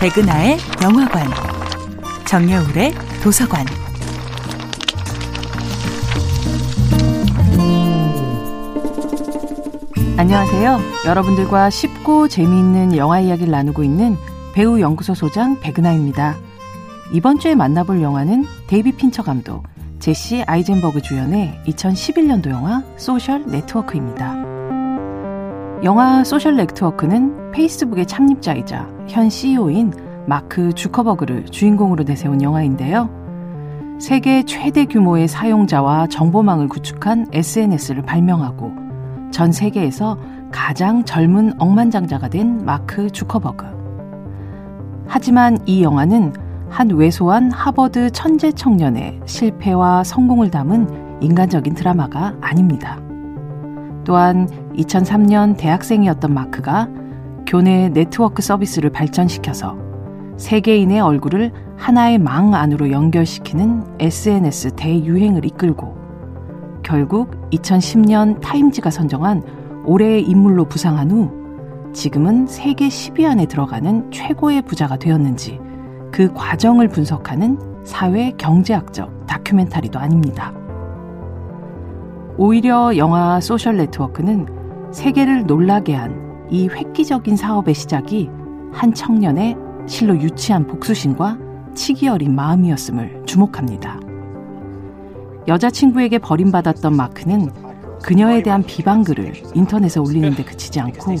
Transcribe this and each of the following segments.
백은하의 영화관, 정여울의 도서관. 안녕하세요. 여러분들과 쉽고 재미있는 영화 이야기를 나누고 있는 배우 연구소 소장 백은하입니다. 이번 주에 만나볼 영화는 데이비드 핀처 감독, 제시 아이젠버그 주연의 2011년도 영화 소셜 네트워크입니다. 영화 소셜 네트워크는 페이스북의 창립자이자 현 CEO인 마크 주커버그를 주인공으로 내세운 영화인데요. 세계 최대 규모의 사용자와 정보망을 구축한 SNS를 발명하고 전 세계에서 가장 젊은 억만장자가 된 마크 주커버그. 하지만 이 영화는 한 왜소한 하버드 천재 청년의 실패와 성공을 담은 인간적인 드라마가 아닙니다. 또한 2003년 대학생이었던 마크가 교내 네트워크 서비스를 발전시켜서 세계인의 얼굴을 하나의 망 안으로 연결시키는 SNS 대유행을 이끌고 결국 2010년 타임지가 선정한 올해의 인물로 부상한 후 지금은 세계 10위 안에 들어가는 최고의 부자가 되었는지 그 과정을 분석하는 사회 경제학적 다큐멘터리도 아닙니다. 오히려 영화 소셜 네트워크는 세계를 놀라게 한 이 획기적인 사업의 시작이 한 청년의 실로 유치한 복수심과 치기 어린 마음이었음을 주목합니다. 여자친구에게 버림받았던 마크는 그녀에 대한 비방글을 인터넷에 올리는데 그치지 않고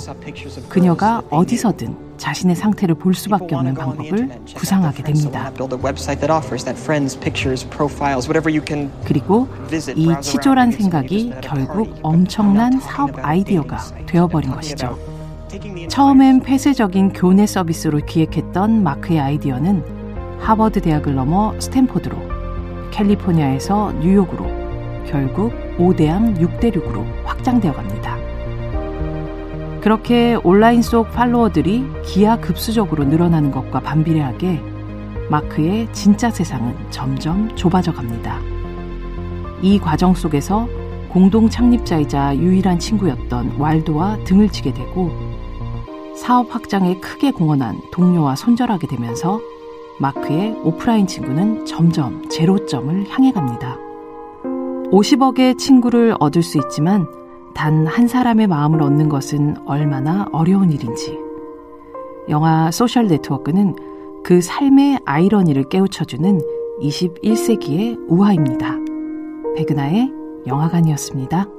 그녀가 어디서든 자신의 상태를 볼 수밖에 없는 방법을 구상하게 됩니다. 그리고 이 치졸한 생각이 결국 엄청난 사업 아이디어가 되어버린 것이죠. 처음엔 폐쇄적인 교내 서비스로 기획했던 마크의 아이디어는 하버드 대학을 넘어 스탠포드로, 캘리포니아에서 뉴욕으로, 결국 5대암 6대륙으로 확장되어 갑니다. 그렇게 온라인 속 팔로워들이 기하급수적으로 늘어나는 것과 반비례하게 마크의 진짜 세상은 점점 좁아져 갑니다. 이 과정 속에서 공동 창립자이자 유일한 친구였던 왈도와 등을 치게 되고 사업 확장에 크게 공헌한 동료와 손절하게 되면서 마크의 오프라인 친구는 점점 제로점을 향해 갑니다. 50억의 친구를 얻을 수 있지만 단 한 사람의 마음을 얻는 것은 얼마나 어려운 일인지. 영화 소셜 네트워크는 그 삶의 아이러니를 깨우쳐주는 21세기의 우화입니다. 백은하의 영화관이었습니다.